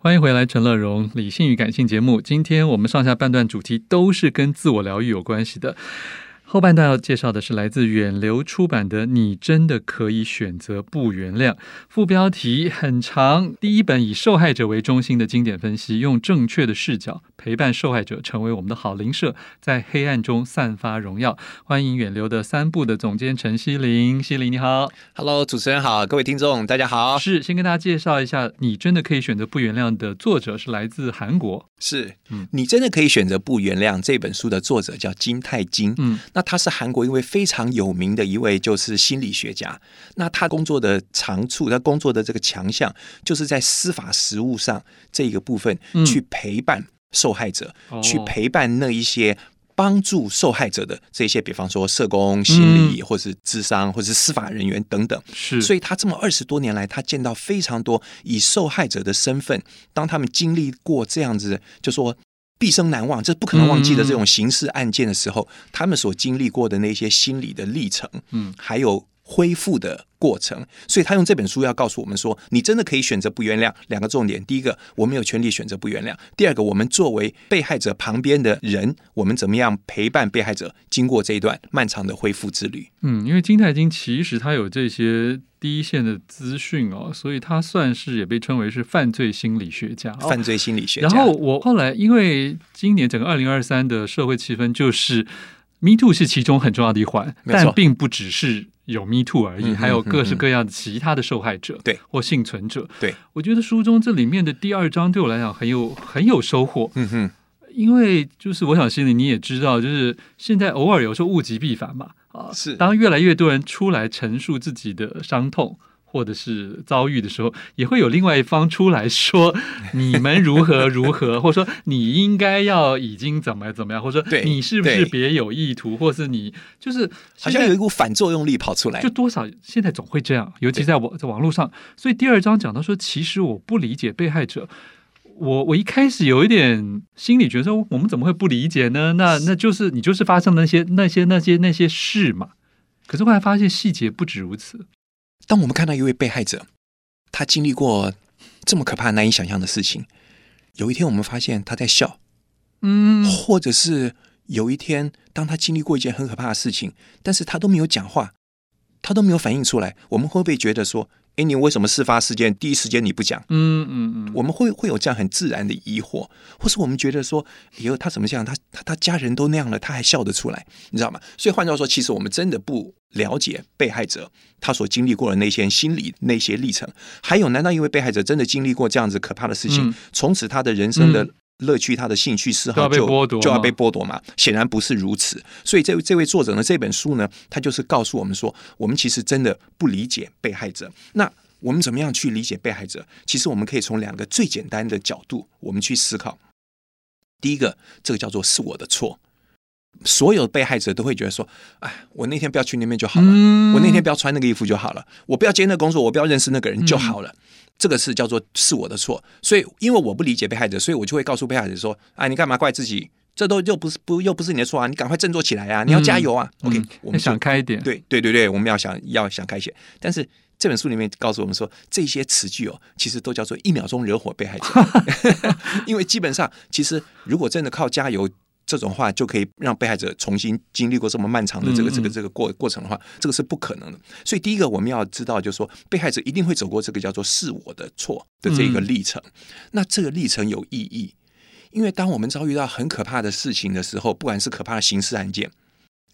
欢迎回来，陈乐融，理性与感性节目。今天我们上下半段主题都是跟自我疗愈有关系的。后半段要介绍的是来自远流出版的《你真的可以选择不原谅》，副标题很长，第一本以受害者为中心的经典分析，用正确的视角陪伴受害者，成为我们的好邻舍，在黑暗中散发荣耀。欢迎远流的三部的总监陈希林，希林你好，Hello，主持人好，各位听众大家好。是，先跟大家介绍一下，《你真的可以选择不原谅》的作者是来自韩国，是，嗯，你真的可以选择不原谅这本书的作者叫金泰京，嗯。那他是韩国一位非常有名的一位，就是心理学家。那他工作的长处，他工作的这个强项，就是在司法实务上这个部分去陪伴受害者，嗯、去陪伴那一些帮助受害者的这些，比方说社工、心理，或是智商，或是司法人员等等。是，所以他这么二十多年来，他见到非常多以受害者的身份，当他们经历过这样子，就说。毕生难忘，这不可能忘记的这种刑事案件的时候，嗯、他们所经历过的那些心理的历程，嗯，还有恢复的过程，所以他用这本书要告诉我们说，你真的可以选择不原谅。两个重点，第一个，我们有权利选择不原谅；第二个，我们作为被害者旁边的人，我们怎么样陪伴被害者经过这一段漫长的恢复之旅？嗯，因为金泰金其实他有这些第一线的资讯哦，所以他算是也被称为是犯罪心理学家。犯罪心理学家。然后我后来因为今年整个二零二三的社会气氛就是 Me Too 是其中很重要的一环，但并不只是。有 Me Too 而已，还有各式各样的其他的受害者，对，或幸存者。对，我觉得书中这里面的第二章对我来讲很有很有收获。嗯哼，因为就是我想，心里你也知道，就是现在偶尔有时候物极必反嘛。啊，是，当越来越多人出来陈述自己的伤痛。或者是遭遇的时候，也会有另外一方出来说 你们如何如何，或者说你应该要已经怎么怎么样，或者说你是不是别有意图，或是你就是好像有一股反作用力跑出来，就多少现在总会这样，尤其在网在网络上。所以第二章讲到说，其实我不理解被害者，我我一开始有一点心理觉得说，我们怎么会不理解呢？那那就是你就是发生那些那些那些那些事嘛。可是后来发现细节不止如此。当我们看到一位被害者，他经历过这么可怕、难以想象的事情，有一天我们发现他在笑，嗯，或者是有一天，当他经历过一件很可怕的事情，但是他都没有讲话，他都没有反应出来，我们会不会觉得说，哎，你为什么事发事件第一时间你不讲？嗯嗯嗯，我们会会有这样很自然的疑惑，或是我们觉得说，以后他怎么这样？他他他家人都那样了，他还笑得出来，你知道吗？所以换句话说，其实我们真的不了解被害者他所经历过的那些心理那些历程。还有，难道因为被害者真的经历过这样子可怕的事情，嗯、从此他的人生的乐趣、他的兴趣嗜好就就要，被剥夺嘛？显然不是如此。所以这这位作者呢，这本书呢，他就是告诉我们说，我们其实真的不理解被害者。那我们怎么样去理解被害者？其实我们可以从两个最简单的角度，我们去思考。第一个，这个叫做是我的错。所有被害者都会觉得说：“哎，我那天不要去那边就好了，嗯、我那天不要穿那个衣服就好了，我不要接那个工作，我不要认识那个人就好了。嗯”这个是叫做是我的错。所以，因为我不理解被害者，所以我就会告诉被害者说：“啊，你干嘛怪自己？这都又不是不又不是你的错啊！你赶快振作起来啊！你要加油啊、嗯、！”OK，我们想开一点。对对对对，我们要想要想开一些，但是。这本书里面告诉我们说，这些词句哦，其实都叫做一秒钟惹火被害者，因为基本上，其实如果真的靠加油这种话就可以让被害者重新经历过这么漫长的这个这个这个过过程的话，这个是不可能的。所以第一个我们要知道，就是说被害者一定会走过这个叫做“是我的错”的这个历程。那这个历程有意义，因为当我们遭遇到很可怕的事情的时候，不管是可怕的刑事案件，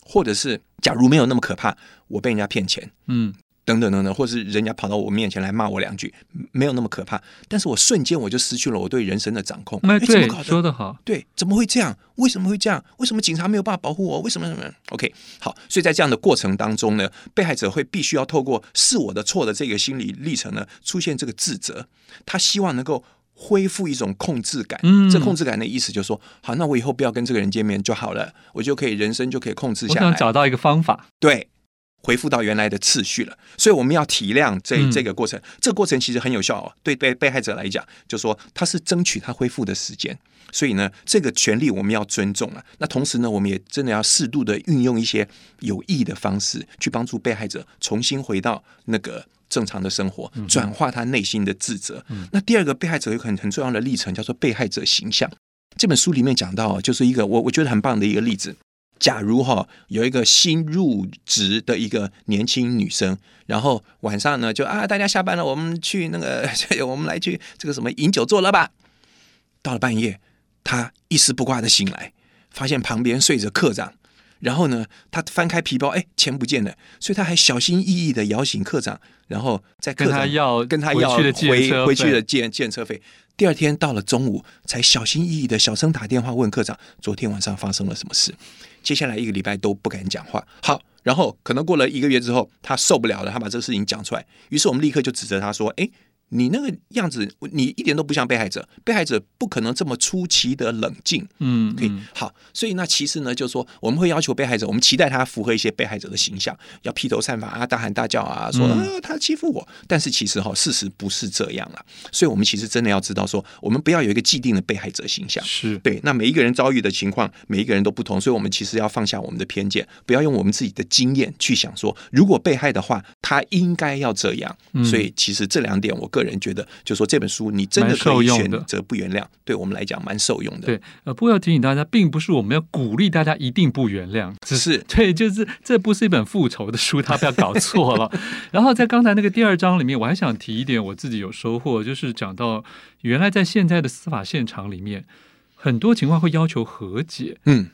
或者是假如没有那么可怕，我被人家骗钱，嗯。等等等等，或是人家跑到我面前来骂我两句，没有那么可怕。但是我瞬间我就失去了我对人生的掌控。哎，对，说得好，对，怎么会这样？为什么会这样？为什么警察没有办法保护我？为什么什么？OK，好，所以在这样的过程当中呢，被害者会必须要透过是我的错的这个心理历程呢，出现这个自责。他希望能够恢复一种控制感。嗯，这控制感的意思就是说，好，那我以后不要跟这个人见面就好了，我就可以人生就可以控制下来。我想找到一个方法。对。恢复到原来的次序了，所以我们要体谅这这个过程。嗯、这个过程其实很有效哦，对被被害者来讲，就说他是争取他恢复的时间。所以呢，这个权利我们要尊重了。那同时呢，我们也真的要适度的运用一些有益的方式，去帮助被害者重新回到那个正常的生活，转化他内心的自责。嗯、那第二个被害者有很很重要的历程，叫做被害者形象。这本书里面讲到，就是一个我我觉得很棒的一个例子。假如哈有一个新入职的一个年轻女生，然后晚上呢就啊大家下班了，我们去那个 我们来去这个什么饮酒作乐吧。到了半夜，她一丝不挂的醒来，发现旁边睡着科长。然后呢，他翻开皮包，哎，钱不见了，所以他还小心翼翼的摇醒课长，然后在跟他要跟他要回回去的借借车费。第二天到了中午，才小心翼翼的小声打电话问课长，昨天晚上发生了什么事。接下来一个礼拜都不敢讲话。好，然后可能过了一个月之后，他受不了了，他把这个事情讲出来。于是我们立刻就指责他说：“哎。”你那个样子，你一点都不像被害者。被害者不可能这么出奇的冷静。嗯，可以好。所以那其实呢，就是说我们会要求被害者，我们期待他符合一些被害者的形象，要披头散发啊，大喊大叫啊，说啊他欺负我。但是其实哈，事实不是这样啊。所以我们其实真的要知道说，我们不要有一个既定的被害者形象。是对。那每一个人遭遇的情况，每一个人都不同，所以我们其实要放下我们的偏见，不要用我们自己的经验去想说，如果被害的话，他应该要这样。所以其实这两点，我个人觉得，就说这本书你真的可以选择不原谅，对我们来讲蛮受用的。对，呃，不过要提醒大家，并不是我们要鼓励大家一定不原谅，只是 对，就是这不是一本复仇的书，他不要搞错了。然后在刚才那个第二章里面，我还想提一点，我自己有收获，就是讲到原来在现在的司法现场里面，很多情况会要求和解。嗯，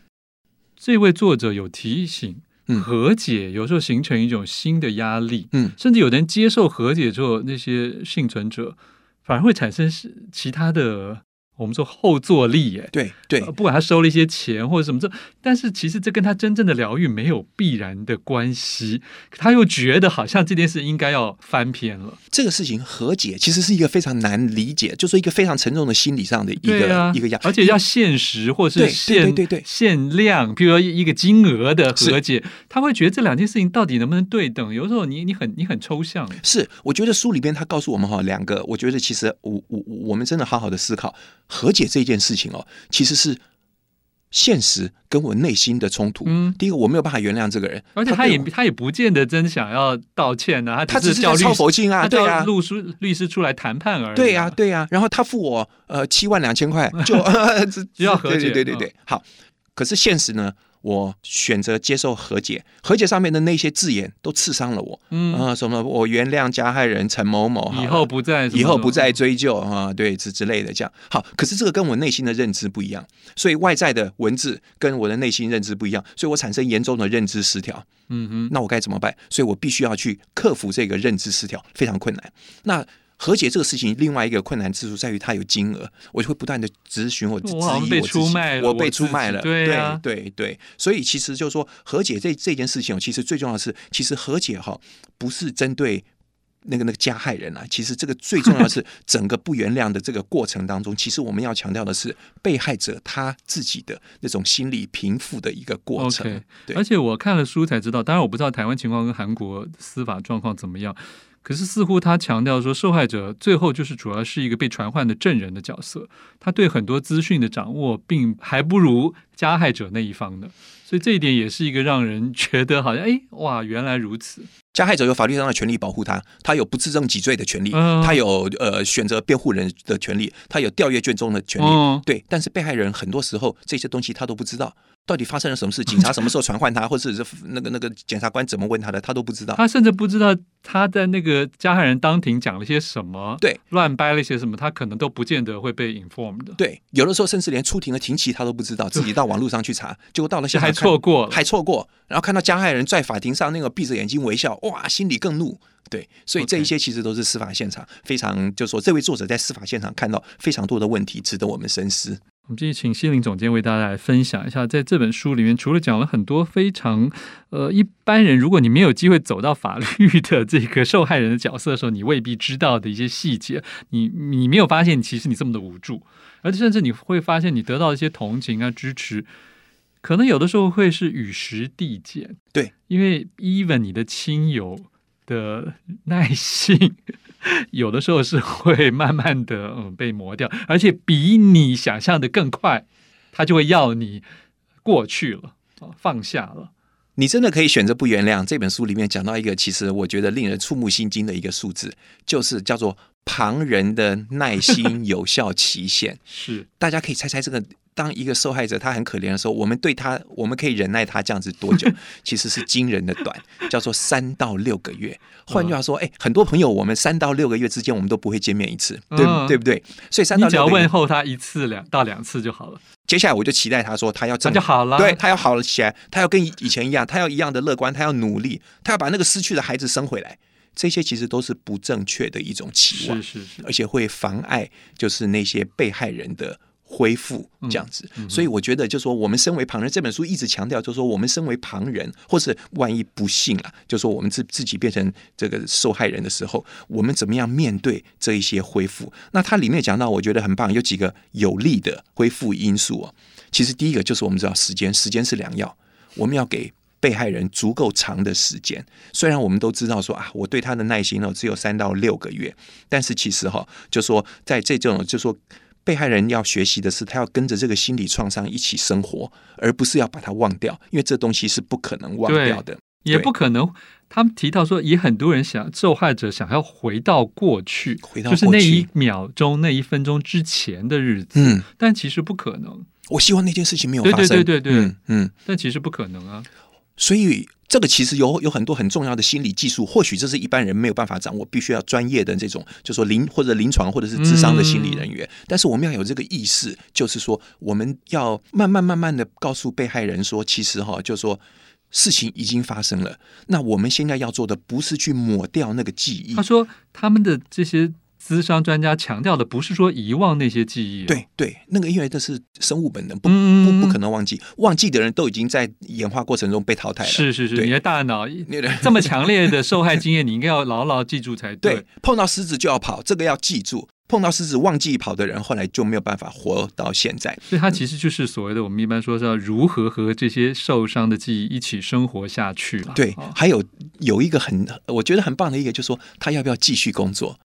这位作者有提醒。和解有时候形成一种新的压力，嗯，甚至有人接受和解之后，那些幸存者反而会产生是其他的。我们说后坐力，耶，对对，不管他收了一些钱或者什么这，但是其实这跟他真正的疗愈没有必然的关系。他又觉得好像这件事应该要翻篇了。这个事情和解其实是一个非常难理解，就是一个非常沉重的心理上的一个、啊、一个压，而且要限时或者是限对对对限量，比如说一个金额的和解，他会觉得这两件事情到底能不能对等？有时候你你很你很抽象。是，我觉得书里边他告诉我们哈，两个，我觉得其实我我我们真的好好的思考。和解这件事情哦，其实是现实跟我内心的冲突。嗯，第一个我没有办法原谅这个人，而且他也他，他也不见得真想要道歉呢、啊，他只是叫抄佛经啊，对啊，律师律师出来谈判而已。对呀、啊，对呀、啊，然后他付我呃七万两千块，就 只要和解，对对对对对，好。可是现实呢？我选择接受和解，和解上面的那些字眼都刺伤了我。嗯啊，什么我原谅加害人陈某某，以后不再以后不再追究啊，对之之类的这样。好，可是这个跟我内心的认知不一样，所以外在的文字跟我的内心认知不一样，所以我产生严重的认知失调。嗯哼，那我该怎么办？所以我必须要去克服这个认知失调，非常困难。那。和解这个事情，另外一个困难之处在于它有金额，我就会不断的咨询我质疑我自己，我被出卖了，对啊、对对对，所以其实就是说和解这这件事情，其实最重要的是，其实和解哈不是针对那个那个加害人啊，其实这个最重要的是 整个不原谅的这个过程当中，其实我们要强调的是被害者他自己的那种心理平复的一个过程。Okay, 对，而且我看了书才知道，当然我不知道台湾情况跟韩国司法状况怎么样。可是，似乎他强调说，受害者最后就是主要是一个被传唤的证人的角色，他对很多资讯的掌握，并还不如加害者那一方的，所以这一点也是一个让人觉得好像，哎，哇，原来如此。加害者有法律上的权利保护他，他有不自证己罪的权利，他有呃选择辩护人的权利，他有调阅卷宗的权利，对。但是被害人很多时候这些东西他都不知道。到底发生了什么事？警察什么时候传唤他，或者是那个那个检察官怎么问他的，他都不知道。他甚至不知道他在那个加害人当庭讲了些什么，对，乱掰了些什么，他可能都不见得会被 informed 的。对，有的时候甚至连出庭的庭期他都不知道，自己到网络上去查，结果到了现在 还错过，还错过，然后看到加害人在法庭上那个闭着眼睛微笑，哇，心里更怒。对，所以这一些其实都是司法现场非常，就是说这位作者在司法现场看到非常多的问题，值得我们深思。我们继续请心灵总监为大家来分享一下，在这本书里面，除了讲了很多非常呃一般人，如果你没有机会走到法律的这个受害人的角色的时候，你未必知道的一些细节，你你没有发现，其实你这么的无助，而且甚至你会发现，你得到一些同情啊支持，可能有的时候会是与时递减。对，因为 even 你的亲友的耐性。有的时候是会慢慢的嗯被磨掉，而且比你想象的更快，他就会要你过去了，放下了。你真的可以选择不原谅。这本书里面讲到一个，其实我觉得令人触目心惊的一个数字，就是叫做旁人的耐心有效期限。是，大家可以猜猜这个。当一个受害者他很可怜的时候，我们对他，我们可以忍耐他这样子多久？其实是惊人的短，叫做三到六个月。换句话说，哎，很多朋友，我们三到六个月之间，我们都不会见面一次，对对不对？所以三到六个月，你只要问候他一次两到两次就好了。接下来我就期待他说，他要这样就好了，对他要好了起来，他要跟以前一样，他要一样的乐观，他要努力，他要把那个失去的孩子生回来。这些其实都是不正确的一种期望，是是是，而且会妨碍就是那些被害人的。恢复这样子，所以我觉得，就说，我们身为旁人，这本书一直强调，就是说，我们身为旁人，或是万一不幸了，就说，我们自自己变成这个受害人的时候，我们怎么样面对这一些恢复？那它里面讲到，我觉得很棒，有几个有利的恢复因素哦。其实第一个就是我们知道时间，时间是良药，我们要给被害人足够长的时间。虽然我们都知道说啊，我对他的耐心呢只有三到六个月，但是其实哈，就说在这种，就说。被害人要学习的是，他要跟着这个心理创伤一起生活，而不是要把它忘掉，因为这东西是不可能忘掉的，也不可能。他们提到说，也很多人想受害者想要回到过去，回到就是那一秒钟、那一分钟之前的日子。嗯，但其实不可能。我希望那件事情没有发生。对对对对对，嗯，嗯，但其实不可能啊。所以。这个其实有有很多很重要的心理技术，或许这是一般人没有办法掌握，必须要专业的这种，就说临或者临床或者是智商的心理人员。但是我们要有这个意识，就是说我们要慢慢慢慢的告诉被害人说，其实哈，就是说事情已经发生了。那我们现在要做的不是去抹掉那个记忆。他说他们的这些。咨商专家强调的不是说遗忘那些记忆，对对，那个因为这是生物本能，不不不可能忘记，忘记的人都已经在演化过程中被淘汰了。是是是，你的大脑 这么强烈的受害经验，你应该要牢牢记住才对。对，碰到狮子就要跑，这个要记住。碰到狮子忘记跑的人，后来就没有办法活到现在。所以，他其实就是所谓的我们一般说是要如何和这些受伤的记忆一起生活下去了。对，还有有一个很我觉得很棒的一个，就是说他要不要继续工作。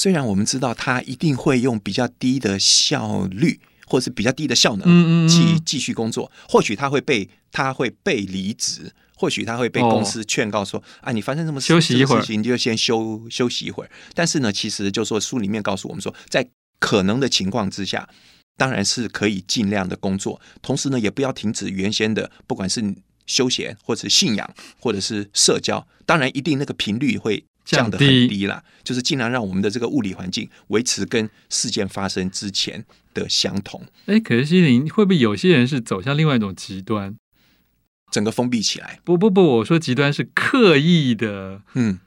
虽然我们知道他一定会用比较低的效率，或者是比较低的效能继继续工作，或许他会被他会被离职，或许他会被公司劝告说：“哦、啊，你发生什么休息一会儿，你就先休休息一会儿。”但是呢，其实就说书里面告诉我们说，在可能的情况之下，当然是可以尽量的工作，同时呢，也不要停止原先的，不管是休闲或者是信仰或者是社交，当然一定那个频率会。降得很低了，就是尽量让我们的这个物理环境维持跟事件发生之前的相同。哎，可是希伶会不会有些人是走向另外一种极端，整个封闭起来？不不不，我说极端是刻意的，嗯，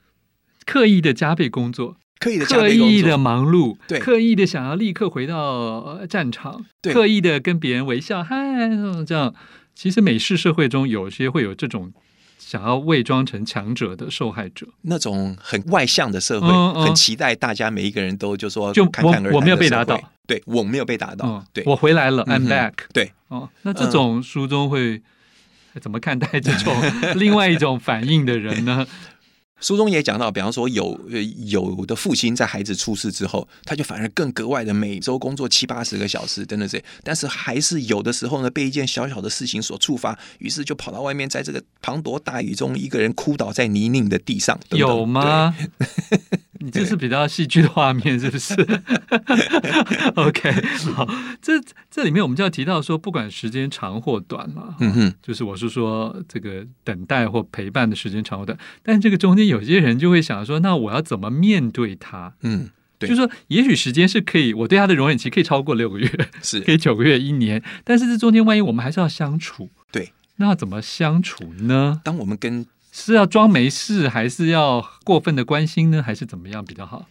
刻意的加倍工作，刻意的刻意的忙碌，对，刻意的想要立刻回到战场，对，刻意的跟别人微笑，嗨，这样。其实美式社会中有些会有这种。想要伪装成强者的受害者，那种很外向的社会，嗯嗯、很期待大家每一个人都就说就侃侃而谈，我没有被打倒，对，我没有被打倒，嗯、对，我回来了、嗯、，I'm back，对，哦，那这种书中会怎么看待这种 另外一种反应的人呢？书中也讲到，比方说有有的父亲在孩子出事之后，他就反而更格外的每周工作七八十个小时，等等这，但是还是有的时候呢，被一件小小的事情所触发，于是就跑到外面，在这个滂沱大雨中，一个人哭倒在泥泞的地上。等等有吗？你这是比较戏剧的画面，是不是？OK，好，这这里面我们就要提到说，不管时间长或短嘛，嗯哼，就是我是说这个等待或陪伴的时间长或短，但这个中间有些人就会想说，那我要怎么面对他？嗯，对，就是说，也许时间是可以，我对他的容忍期可以超过六个月，是可以九个月、一年，但是这中间万一我们还是要相处，对，那怎么相处呢？当我们跟是要装没事，还是要过分的关心呢？还是怎么样比较好？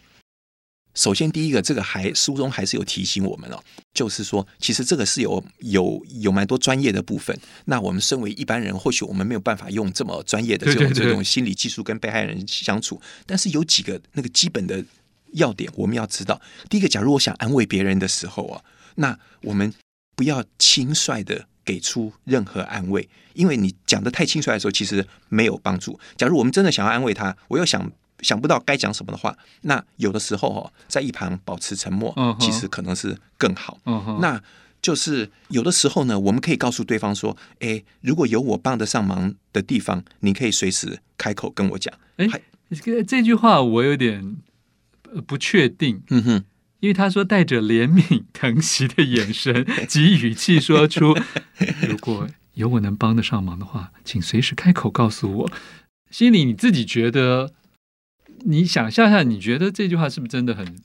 首先，第一个，这个还书中还是有提醒我们哦，就是说，其实这个是有有有蛮多专业的部分。那我们身为一般人，或许我们没有办法用这么专业的这种这种心理技术跟被害人相处。但是有几个那个基本的要点，我们要知道。第一个，假如我想安慰别人的时候啊，那我们不要轻率的。给出任何安慰，因为你讲的太轻率的时候，其实没有帮助。假如我们真的想要安慰他，我又想想不到该讲什么的话，那有的时候哦，在一旁保持沉默，其实可能是更好。那就是有的时候呢，我们可以告诉对方说：“哎，如果有我帮得上忙的地方，你可以随时开口跟我讲。”哎，这句话我有点不确定。嗯哼，因为他说带着怜悯疼惜的眼神 及语气说出：“如果有我能帮得上忙的话，请随时开口告诉我。”心里你自己觉得？你想象一下，你觉得这句话是不是真的很？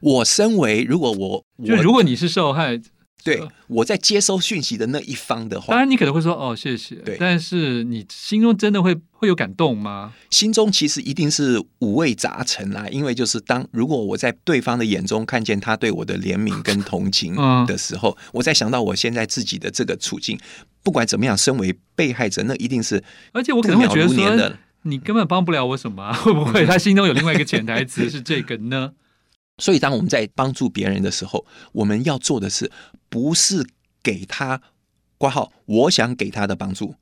我身为如果我，我就如果你是受害者，对，我在接收讯息的那一方的话，当然你可能会说哦，谢谢。对，但是你心中真的会会有感动吗？心中其实一定是五味杂陈啦，因为就是当如果我在对方的眼中看见他对我的怜悯跟同情的时候，嗯、我在想到我现在自己的这个处境，不管怎么样，身为被害者，那一定是而且我可能会觉得说。你根本帮不了我什么啊？会不会 他心中有另外一个潜台词是这个呢？所以，当我们在帮助别人的时候，我们要做的是，不是给他挂号，我想给他的帮助，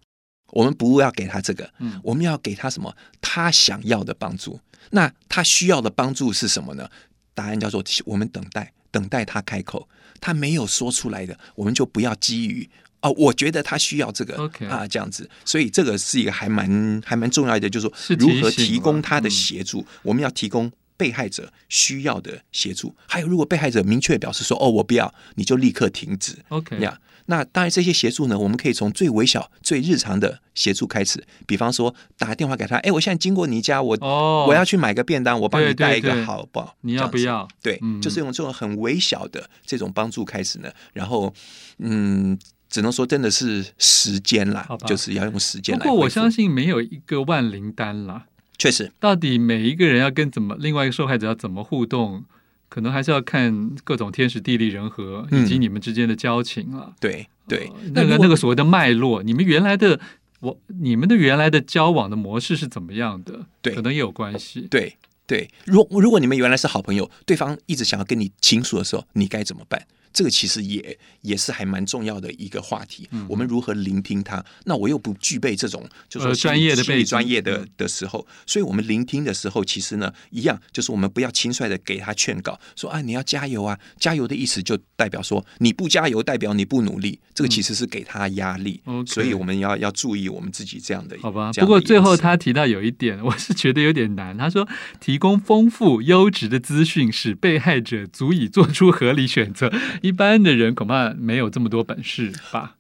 我们不要给他这个，嗯，我们要给他什么？他想要的帮助。那他需要的帮助是什么呢？答案叫做我们等待，等待他开口。他没有说出来的，我们就不要基于。哦，我觉得他需要这个.啊，这样子，所以这个是一个还蛮还蛮重要的，就是说如何提供他的协助。嗯、我们要提供被害者需要的协助，还有如果被害者明确表示说“哦，我不要”，你就立刻停止。OK，呀，那当然这些协助呢，我们可以从最微小、最日常的协助开始，比方说打电话给他，哎，我现在经过你家，我、oh, 我要去买个便当，我帮你带一个好不好？你要不要？对，嗯、就是用这种很微小的这种帮助开始呢，然后嗯。只能说真的是时间啦，就是要用时间来。不过我相信没有一个万灵丹啦，确实，到底每一个人要跟怎么另外一个受害者要怎么互动，可能还是要看各种天时地利人和以及你们之间的交情啊。对、嗯、对，呃、那个那个所谓的脉络，你们原来的我，你们的原来的交往的模式是怎么样的？对，可能也有关系。对对，如如果你们原来是好朋友，对方一直想要跟你倾诉的时候，你该怎么办？这个其实也也是还蛮重要的一个话题。嗯、我们如何聆听他？那我又不具备这种就是说专业的专业的的时候，所以我们聆听的时候，其实呢，一样就是我们不要轻率的给他劝告，说啊，你要加油啊！加油的意思就代表说你不加油，代表你不努力。这个其实是给他压力。嗯、所以我们要要注意我们自己这样的。好吧。不过最后他提到有一点，我是觉得有点难。他说，提供丰富优质的资讯，使被害者足以做出合理选择。一般的人恐怕没有这么多本事吧。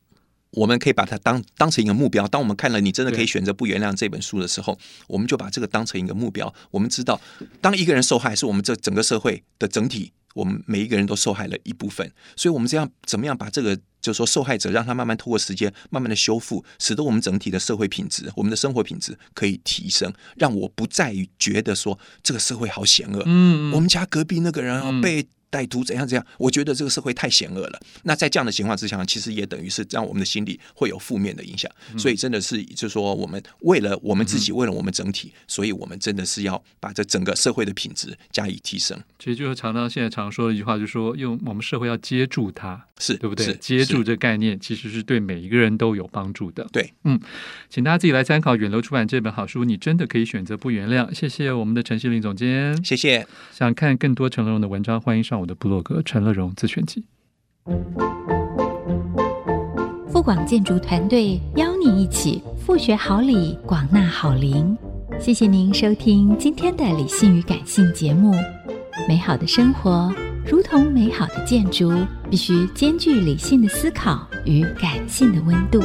我们可以把它当当成一个目标。当我们看了《你真的可以选择不原谅》这本书的时候，我们就把这个当成一个目标。我们知道，当一个人受害，是我们这整个社会的整体，我们每一个人都受害了一部分。所以，我们这样怎么样把这个，就是说受害者，让他慢慢透过时间，慢慢的修复，使得我们整体的社会品质，我们的生活品质可以提升，让我不再觉得说这个社会好险恶。嗯，我们家隔壁那个人被。歹徒怎样怎样？我觉得这个社会太险恶了。那在这样的情况之下，其实也等于是让我们的心理会有负面的影响。嗯、所以真的是，就是说，我们为了我们自己，嗯、为了我们整体，所以我们真的是要把这整个社会的品质加以提升。其实就是常常现在常说的一句话，就是说，用我们社会要接住它，是对不对？是接住这概念，其实是对每一个人都有帮助的。对，嗯，请大家自己来参考远流出版这本好书。你真的可以选择不原谅。谢谢我们的陈希林总监，谢谢。想看更多陈乐融的文章，欢迎上我的部落格陈。乐融自选集，富广建筑团队邀你一起富学好礼，广纳好邻。谢谢您收听今天的理性与感性节目。美好的生活如同美好的建筑，必须兼具理性的思考与感性的温度。